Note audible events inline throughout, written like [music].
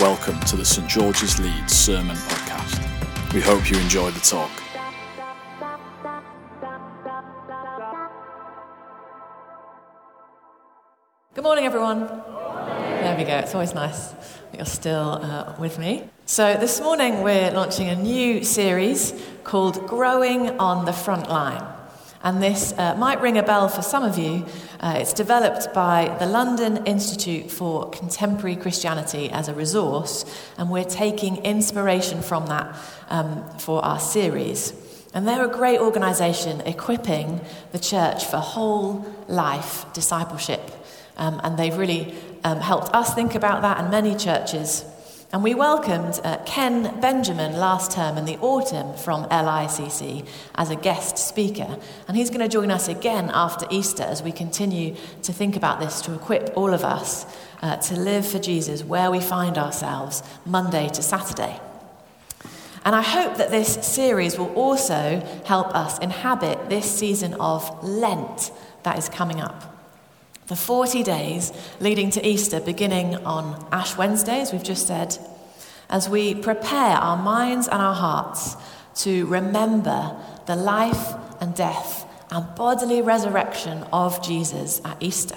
Welcome to the St George's Leeds Sermon Podcast. We hope you enjoy the talk. Good morning, everyone. There we go. It's always nice that you're still uh, with me. So, this morning we're launching a new series called Growing on the Front Line. And this uh, might ring a bell for some of you. Uh, it's developed by the London Institute for Contemporary Christianity as a resource, and we're taking inspiration from that um, for our series. And they're a great organisation equipping the church for whole life discipleship. Um, and they've really um, helped us think about that, and many churches and we welcomed uh, Ken Benjamin last term in the autumn from LICC as a guest speaker. And he's going to join us again after Easter as we continue to think about this to equip all of us uh, to live for Jesus where we find ourselves Monday to Saturday. And I hope that this series will also help us inhabit this season of Lent that is coming up. The 40 days leading to Easter, beginning on Ash Wednesday, as we've just said, as we prepare our minds and our hearts to remember the life and death and bodily resurrection of Jesus at Easter.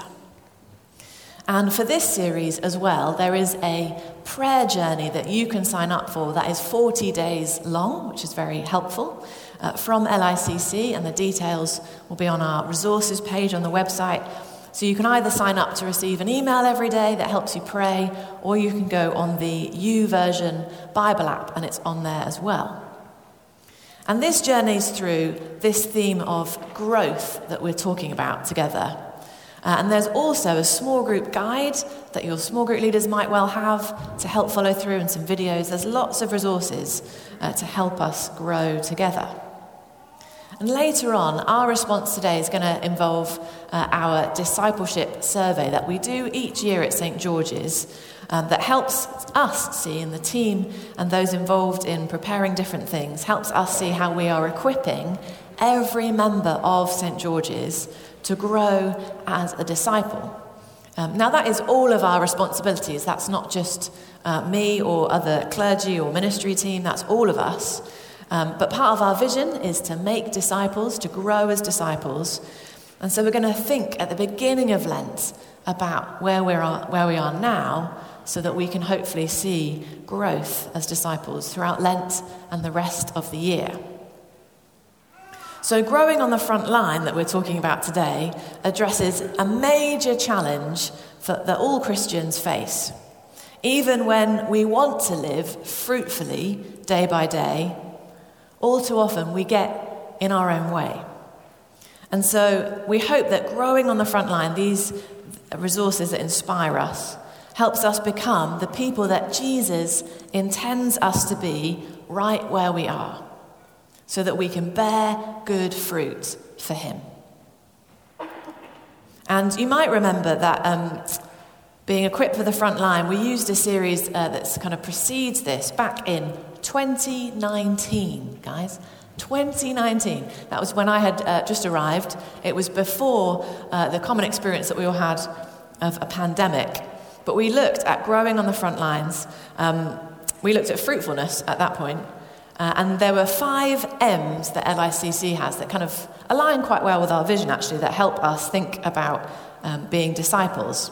And for this series as well, there is a prayer journey that you can sign up for that is 40 days long, which is very helpful, uh, from LICC, and the details will be on our resources page on the website. So you can either sign up to receive an email every day that helps you pray, or you can go on the YouVersion Bible app and it's on there as well. And this journeys through this theme of growth that we're talking about together. Uh, and there's also a small group guide that your small group leaders might well have to help follow through and some videos. There's lots of resources uh, to help us grow together. And later on, our response today is going to involve uh, our discipleship survey that we do each year at St. George's um, that helps us see, and the team and those involved in preparing different things, helps us see how we are equipping every member of St. George's to grow as a disciple. Um, now, that is all of our responsibilities. That's not just uh, me or other clergy or ministry team, that's all of us. Um, but part of our vision is to make disciples, to grow as disciples. And so we're going to think at the beginning of Lent about where, we are, where we are now so that we can hopefully see growth as disciples throughout Lent and the rest of the year. So, growing on the front line that we're talking about today addresses a major challenge for, that all Christians face. Even when we want to live fruitfully day by day, all too often we get in our own way. And so we hope that growing on the front line, these resources that inspire us, helps us become the people that Jesus intends us to be right where we are, so that we can bear good fruit for Him. And you might remember that um, being equipped for the front line, we used a series uh, that kind of precedes this back in 2019, guys. 2019. That was when I had uh, just arrived. It was before uh, the common experience that we all had of a pandemic. But we looked at growing on the front lines. Um, we looked at fruitfulness at that point, uh, and there were five M's that LICC has that kind of align quite well with our vision, actually, that help us think about um, being disciples.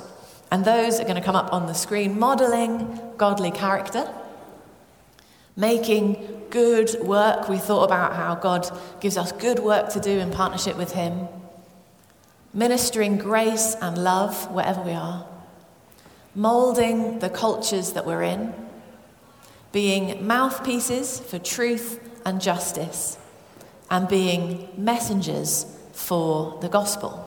And those are going to come up on the screen modeling godly character, making good work. We thought about how God gives us good work to do in partnership with Him, ministering grace and love wherever we are, molding the cultures that we're in, being mouthpieces for truth and justice, and being messengers for the gospel.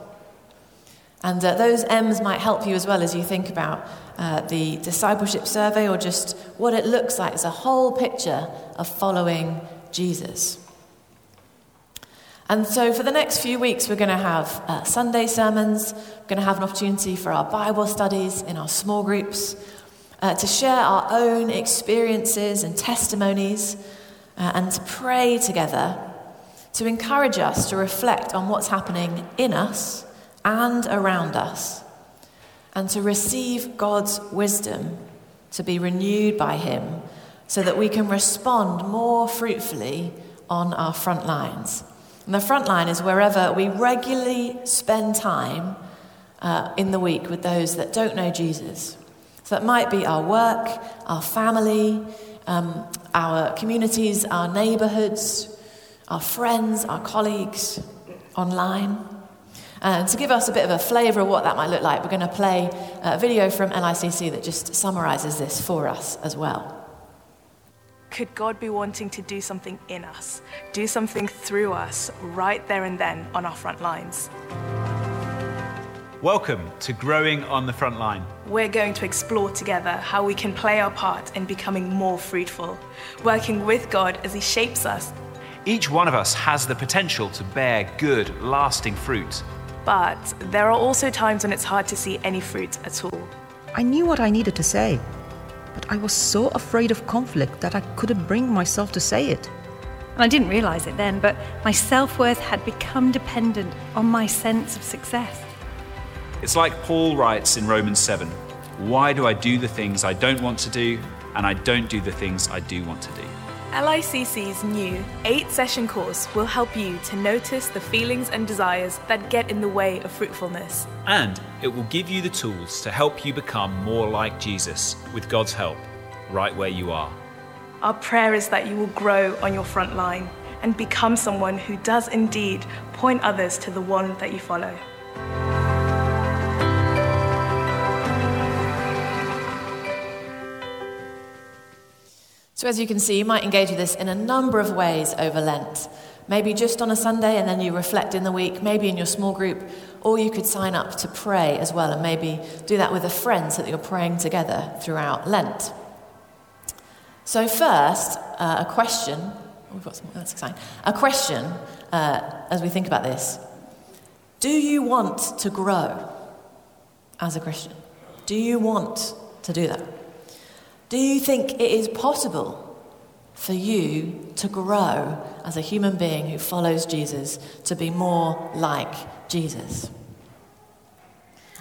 And uh, those M's might help you as well as you think about uh, the discipleship survey or just what it looks like. As a whole picture of following Jesus. And so, for the next few weeks, we're going to have uh, Sunday sermons, we're going to have an opportunity for our Bible studies in our small groups, uh, to share our own experiences and testimonies, uh, and to pray together, to encourage us to reflect on what's happening in us and around us, and to receive God's wisdom to be renewed by Him so that we can respond more fruitfully on our front lines. And the front line is wherever we regularly spend time uh, in the week with those that don't know Jesus. So that might be our work, our family, um, our communities, our neighborhoods, our friends, our colleagues, online. And to give us a bit of a flavour of what that might look like, we're going to play a video from LICC that just summarises this for us as well. Could God be wanting to do something in us, do something through us right there and then on our front lines? Welcome to Growing on the Front Line. We're going to explore together how we can play our part in becoming more fruitful, working with God as He shapes us. Each one of us has the potential to bear good, lasting fruit. But there are also times when it's hard to see any fruit at all. I knew what I needed to say, but I was so afraid of conflict that I couldn't bring myself to say it. And I didn't realize it then, but my self worth had become dependent on my sense of success. It's like Paul writes in Romans 7 Why do I do the things I don't want to do, and I don't do the things I do want to do? LICC's new eight session course will help you to notice the feelings and desires that get in the way of fruitfulness. And it will give you the tools to help you become more like Jesus with God's help, right where you are. Our prayer is that you will grow on your front line and become someone who does indeed point others to the one that you follow. So, as you can see, you might engage with this in a number of ways over Lent. Maybe just on a Sunday and then you reflect in the week, maybe in your small group, or you could sign up to pray as well and maybe do that with a friend so that you're praying together throughout Lent. So, first, uh, a question. Oh, we've got some, that's exciting. A question uh, as we think about this Do you want to grow as a Christian? Do you want to do that? Do you think it is possible for you to grow as a human being who follows Jesus to be more like Jesus?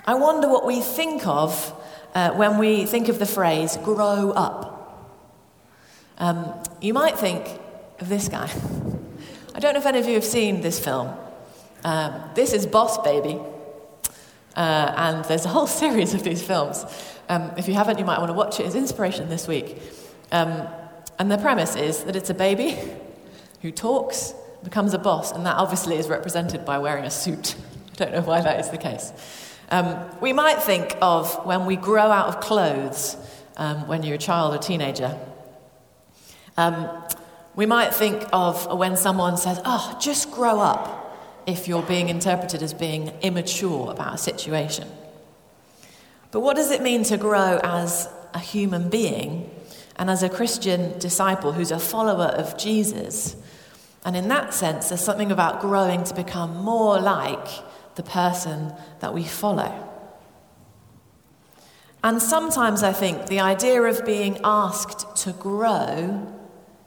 I wonder what we think of uh, when we think of the phrase grow up. Um, you might think of this guy. [laughs] I don't know if any of you have seen this film. Um, this is Boss Baby. Uh, and there's a whole [laughs] series of these films. Um, if you haven't, you might want to watch it as inspiration this week. Um, and the premise is that it's a baby [laughs] who talks, becomes a boss, and that obviously is represented by wearing a suit. [laughs] I don't know why that is the case. Um, we might think of when we grow out of clothes um, when you're a child or teenager. Um, we might think of when someone says, Oh, just grow up, if you're being interpreted as being immature about a situation. But what does it mean to grow as a human being and as a Christian disciple who's a follower of Jesus? And in that sense, there's something about growing to become more like the person that we follow. And sometimes I think the idea of being asked to grow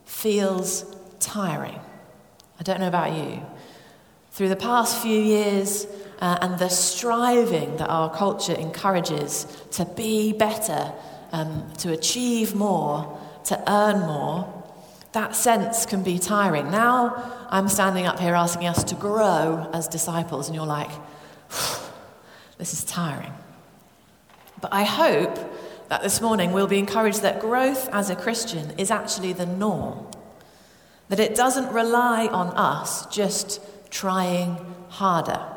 feels tiring. I don't know about you. Through the past few years, uh, and the striving that our culture encourages to be better, um, to achieve more, to earn more, that sense can be tiring. Now I'm standing up here asking us to grow as disciples, and you're like, [sighs] this is tiring. But I hope that this morning we'll be encouraged that growth as a Christian is actually the norm. That it doesn't rely on us just trying harder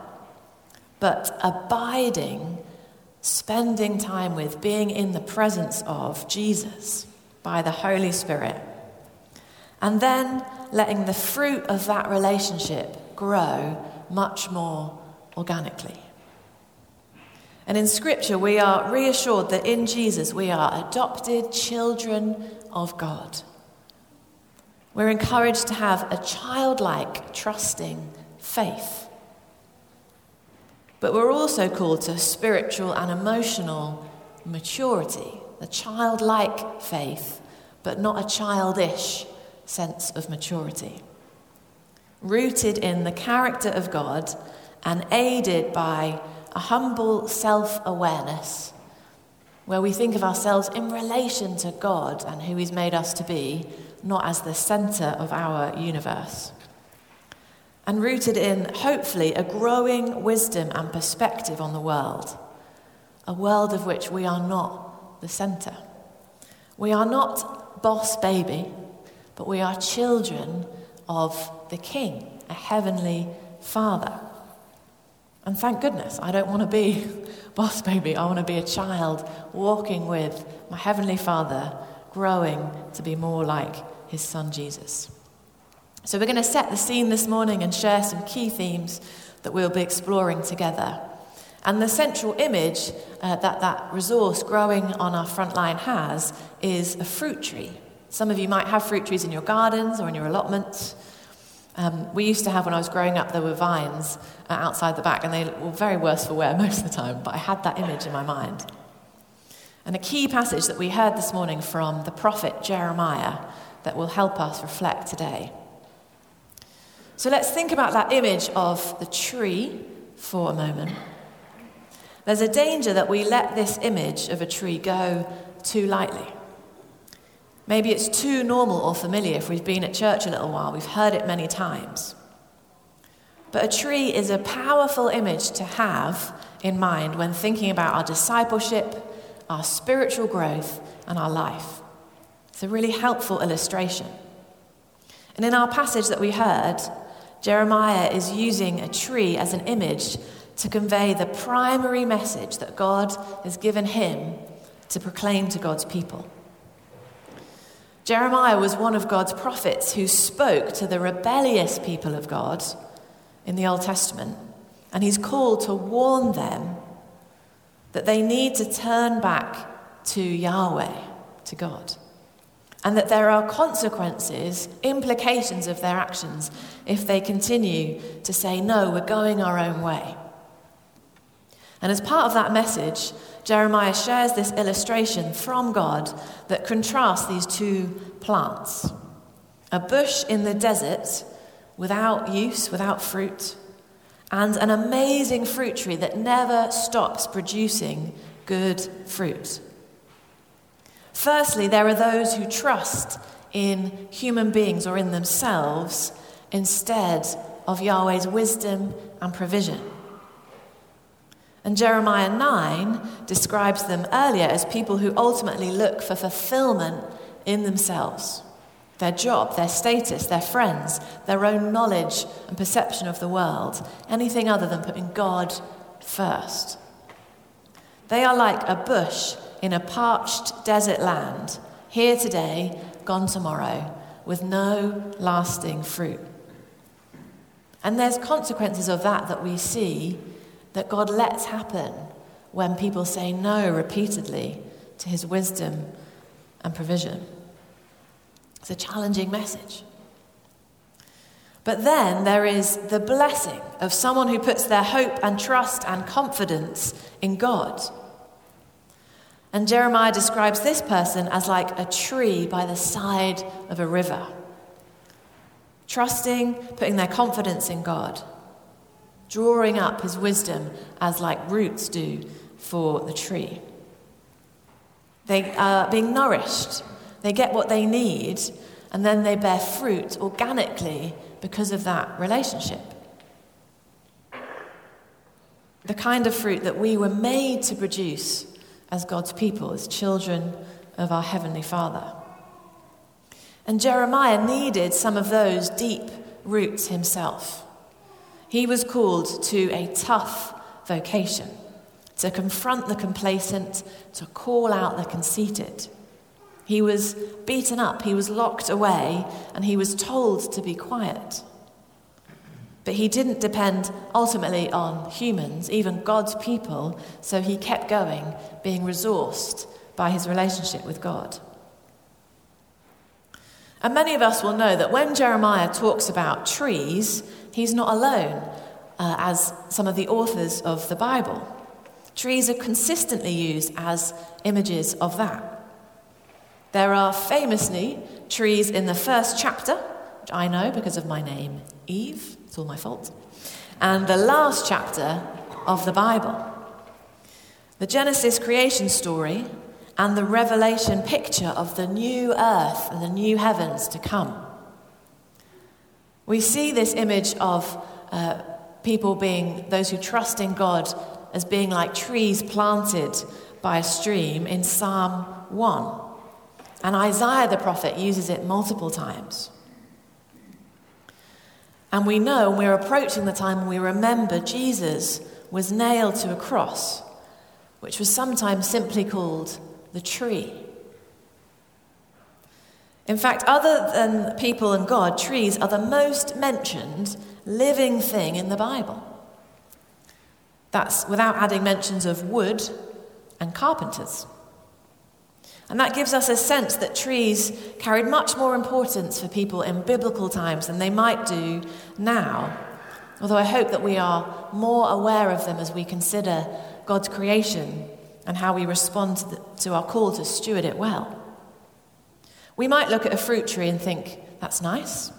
but abiding, spending time with, being in the presence of Jesus by the Holy Spirit. And then letting the fruit of that relationship grow much more organically. And in Scripture, we are reassured that in Jesus we are adopted children of God. We're encouraged to have a childlike, trusting faith. But we're also called to spiritual and emotional maturity, a childlike faith, but not a childish sense of maturity. Rooted in the character of God and aided by a humble self awareness where we think of ourselves in relation to God and who He's made us to be, not as the center of our universe. And rooted in, hopefully, a growing wisdom and perspective on the world, a world of which we are not the center. We are not boss baby, but we are children of the King, a heavenly Father. And thank goodness, I don't want to be [laughs] boss baby. I want to be a child walking with my Heavenly Father, growing to be more like His Son Jesus. So, we're going to set the scene this morning and share some key themes that we'll be exploring together. And the central image uh, that that resource growing on our front line has is a fruit tree. Some of you might have fruit trees in your gardens or in your allotments. Um, we used to have, when I was growing up, there were vines uh, outside the back, and they were very worse for wear [laughs] most of the time, but I had that image in my mind. And a key passage that we heard this morning from the prophet Jeremiah that will help us reflect today. So let's think about that image of the tree for a moment. There's a danger that we let this image of a tree go too lightly. Maybe it's too normal or familiar if we've been at church a little while, we've heard it many times. But a tree is a powerful image to have in mind when thinking about our discipleship, our spiritual growth, and our life. It's a really helpful illustration. And in our passage that we heard, Jeremiah is using a tree as an image to convey the primary message that God has given him to proclaim to God's people. Jeremiah was one of God's prophets who spoke to the rebellious people of God in the Old Testament. And he's called to warn them that they need to turn back to Yahweh, to God. And that there are consequences, implications of their actions if they continue to say, no, we're going our own way. And as part of that message, Jeremiah shares this illustration from God that contrasts these two plants a bush in the desert without use, without fruit, and an amazing fruit tree that never stops producing good fruit. Firstly, there are those who trust in human beings or in themselves instead of Yahweh's wisdom and provision. And Jeremiah 9 describes them earlier as people who ultimately look for fulfillment in themselves their job, their status, their friends, their own knowledge and perception of the world, anything other than putting God first. They are like a bush in a parched desert land, here today, gone tomorrow, with no lasting fruit. And there's consequences of that that we see that God lets happen when people say no repeatedly to his wisdom and provision. It's a challenging message. But then there is the blessing of someone who puts their hope and trust and confidence in God. And Jeremiah describes this person as like a tree by the side of a river, trusting, putting their confidence in God drawing up his wisdom as like roots do for the tree. They are being nourished, they get what they need, and then they bear fruit organically because of that relationship. The kind of fruit that we were made to produce as God's people, as children of our Heavenly Father. And Jeremiah needed some of those deep roots himself. He was called to a tough vocation to confront the complacent, to call out the conceited. He was beaten up, he was locked away, and he was told to be quiet. But he didn't depend ultimately on humans, even God's people, so he kept going, being resourced by his relationship with God. And many of us will know that when Jeremiah talks about trees, He's not alone, uh, as some of the authors of the Bible. Trees are consistently used as images of that. There are famously trees in the first chapter, which I know because of my name, Eve, all my fault, and the last chapter of the Bible. The Genesis creation story and the revelation picture of the new earth and the new heavens to come. We see this image of uh, people being those who trust in God as being like trees planted by a stream in Psalm 1. And Isaiah the prophet uses it multiple times. And we know we're approaching the time when we remember Jesus was nailed to a cross, which was sometimes simply called the tree. In fact, other than people and God, trees are the most mentioned living thing in the Bible. That's without adding mentions of wood and carpenters. And that gives us a sense that trees carried much more importance for people in biblical times than they might do now. Although I hope that we are more aware of them as we consider God's creation and how we respond to, the, to our call to steward it well. We might look at a fruit tree and think, that's nice,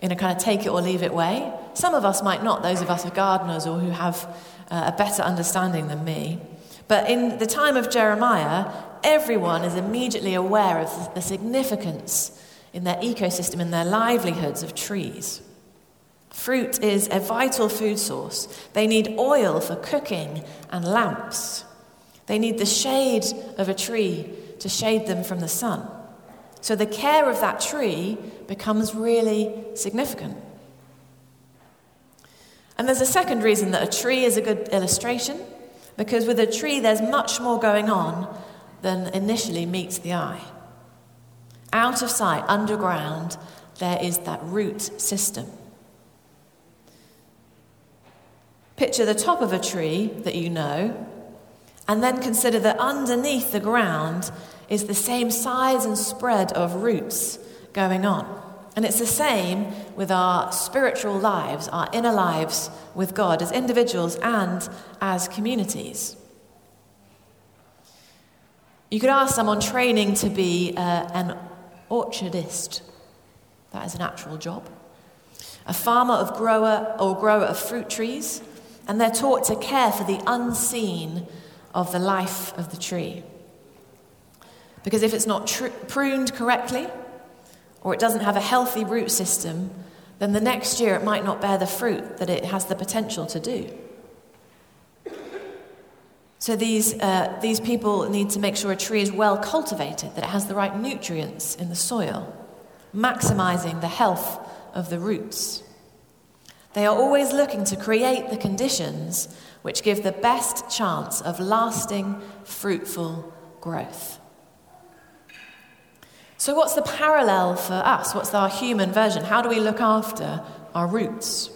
in a kind of take it or leave it way. Some of us might not, those of us who are gardeners or who have uh, a better understanding than me. But in the time of Jeremiah, everyone is immediately aware of the significance in their ecosystem, in their livelihoods of trees. Fruit is a vital food source. They need oil for cooking and lamps. They need the shade of a tree to shade them from the sun. So the care of that tree becomes really significant. And there's a second reason that a tree is a good illustration, because with a tree, there's much more going on than initially meets the eye. Out of sight, underground, there is that root system. Picture the top of a tree that you know, and then consider that underneath the ground is the same size and spread of roots going on. And it's the same with our spiritual lives, our inner lives with God as individuals and as communities. You could ask someone training to be uh, an orchardist. That is an actual job. A farmer of grower or grower of fruit trees, and they're taught to care for the unseen of the life of the tree. Because if it's not tr- pruned correctly, or it doesn't have a healthy root system, then the next year it might not bear the fruit that it has the potential to do. So these, uh, these people need to make sure a tree is well cultivated, that it has the right nutrients in the soil, maximizing the health of the roots. They are always looking to create the conditions which give the best chance of lasting, fruitful growth. So, what's the parallel for us? What's our human version? How do we look after our roots?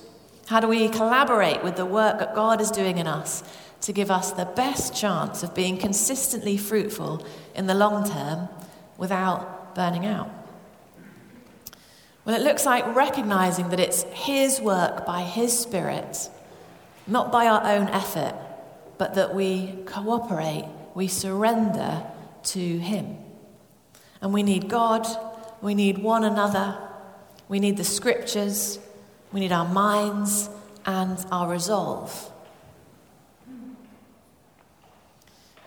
How do we collaborate with the work that God is doing in us to give us the best chance of being consistently fruitful in the long term without burning out? Well, it looks like recognizing that it's His work by His Spirit, not by our own effort, but that we cooperate, we surrender to Him. And we need God, we need one another, we need the scriptures, we need our minds and our resolve.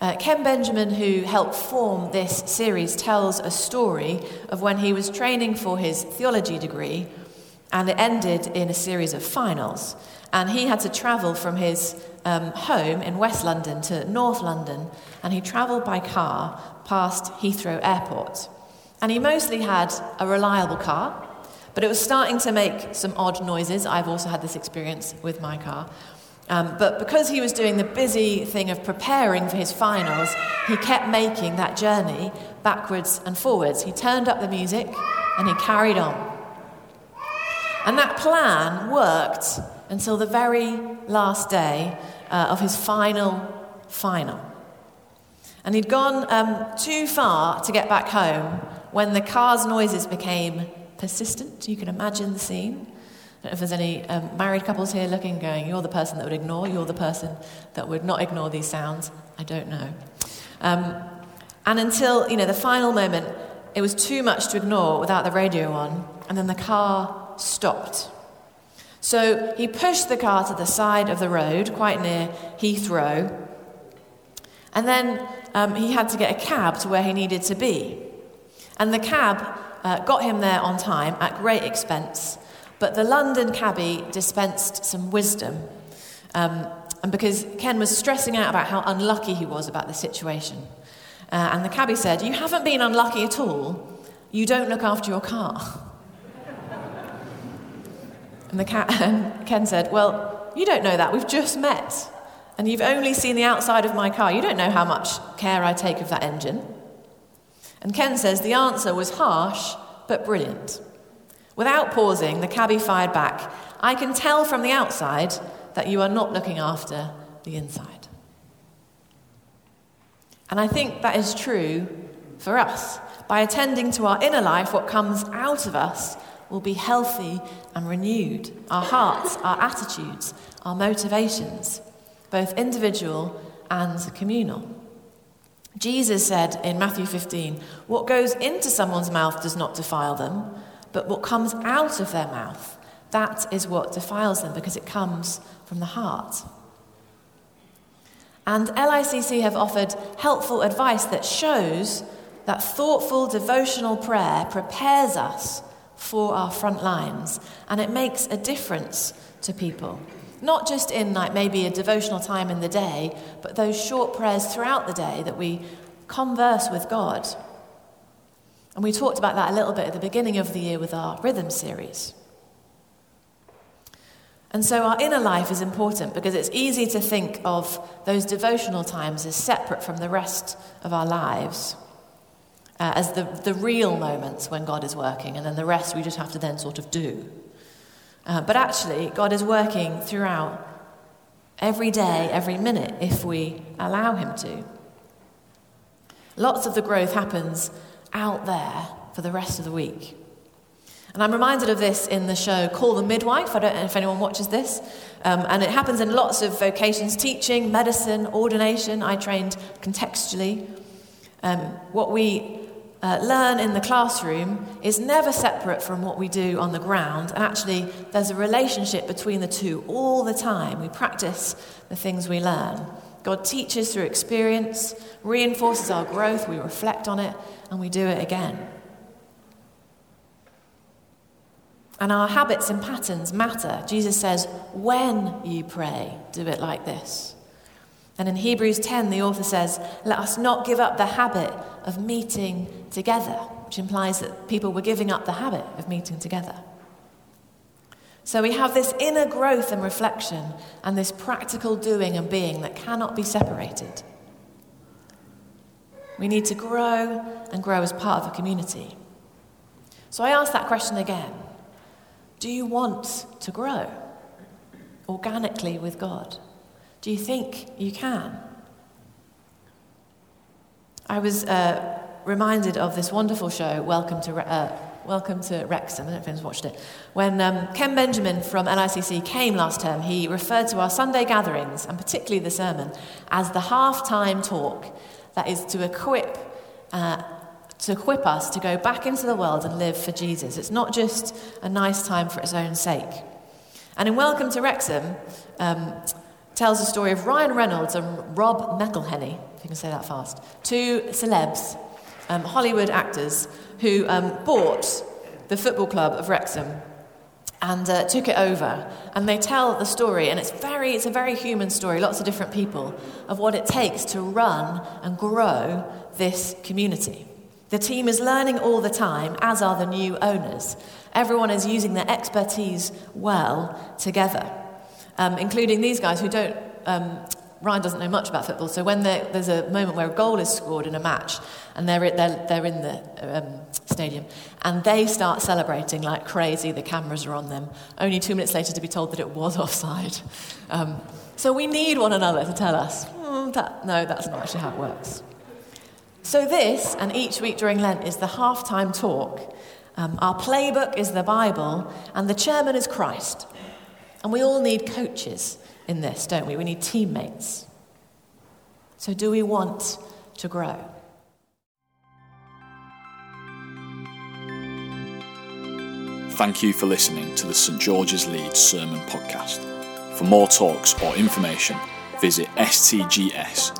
Uh, Ken Benjamin, who helped form this series, tells a story of when he was training for his theology degree and it ended in a series of finals. And he had to travel from his um, home in West London to North London, and he travelled by car past Heathrow Airport. And he mostly had a reliable car, but it was starting to make some odd noises. I've also had this experience with my car. Um, but because he was doing the busy thing of preparing for his finals, he kept making that journey backwards and forwards. He turned up the music and he carried on. And that plan worked until the very last day uh, of his final final. And he'd gone um, too far to get back home when the car's noises became persistent. You can imagine the scene if there's any um, married couples here looking, going, you're the person that would ignore, you're the person that would not ignore these sounds. I don't know. Um, and until, you know, the final moment, it was too much to ignore without the radio on, and then the car stopped. So he pushed the car to the side of the road, quite near Heathrow, And then um, he had to get a cab to where he needed to be. And the cab uh, got him there on time at great expense. But the London cabbie dispensed some wisdom. Um, and because Ken was stressing out about how unlucky he was about the situation. Uh, and the cabbie said, You haven't been unlucky at all. You don't look after your car. [laughs] and, the ca- [laughs] and Ken said, Well, you don't know that. We've just met. And you've only seen the outside of my car. You don't know how much care I take of that engine. And Ken says the answer was harsh but brilliant. Without pausing, the cabbie fired back I can tell from the outside that you are not looking after the inside. And I think that is true for us. By attending to our inner life, what comes out of us will be healthy and renewed. Our hearts, our attitudes, our motivations, both individual and communal. Jesus said in Matthew 15, What goes into someone's mouth does not defile them, but what comes out of their mouth, that is what defiles them because it comes from the heart. And LICC have offered helpful advice that shows that thoughtful devotional prayer prepares us for our front lines and it makes a difference to people. Not just in like maybe a devotional time in the day, but those short prayers throughout the day that we converse with God. And we talked about that a little bit at the beginning of the year with our rhythm series. And so our inner life is important because it's easy to think of those devotional times as separate from the rest of our lives, uh, as the, the real moments when God is working, and then the rest we just have to then sort of do. Uh, but actually, God is working throughout every day, every minute, if we allow Him to. Lots of the growth happens out there for the rest of the week. And I'm reminded of this in the show Call the Midwife. I don't know if anyone watches this. Um, and it happens in lots of vocations teaching, medicine, ordination. I trained contextually. Um, what we uh, learn in the classroom is never separate from what we do on the ground. And actually, there's a relationship between the two all the time. We practice the things we learn. God teaches through experience, reinforces our growth, we reflect on it, and we do it again. And our habits and patterns matter. Jesus says, when you pray, do it like this. And in Hebrews 10, the author says, Let us not give up the habit of meeting together, which implies that people were giving up the habit of meeting together. So we have this inner growth and reflection and this practical doing and being that cannot be separated. We need to grow and grow as part of a community. So I ask that question again Do you want to grow organically with God? Do you think you can? I was uh, reminded of this wonderful show, Welcome to, uh, Welcome to Wrexham. I don't know if anyone's watched it. When um, Ken Benjamin from LICC came last term, he referred to our Sunday gatherings, and particularly the sermon, as the half-time talk that is to equip, uh, to equip us to go back into the world and live for Jesus. It's not just a nice time for its own sake. And in Welcome to Wrexham, um, tells the story of Ryan Reynolds and Rob McElhenney, if you can say that fast, two celebs, um, Hollywood actors, who um, bought the football club of Wrexham and uh, took it over. And they tell the story, and it's, very, it's a very human story, lots of different people, of what it takes to run and grow this community. The team is learning all the time, as are the new owners. Everyone is using their expertise well together um, including these guys who don't. Um, Ryan doesn't know much about football, so when there's a moment where a goal is scored in a match and they're, they're, they're in the um, stadium and they start celebrating like crazy, the cameras are on them, only two minutes later to be told that it was [laughs] offside. Um, so we need one another to tell us, mm, that, no, that's not actually how it works. So, this, and each week during Lent, is the halftime talk. Um, our playbook is the Bible, and the chairman is Christ. And we all need coaches in this, don't we? We need teammates. So, do we want to grow? Thank you for listening to the St George's Leeds Sermon Podcast. For more talks or information, visit stgs.org.uk.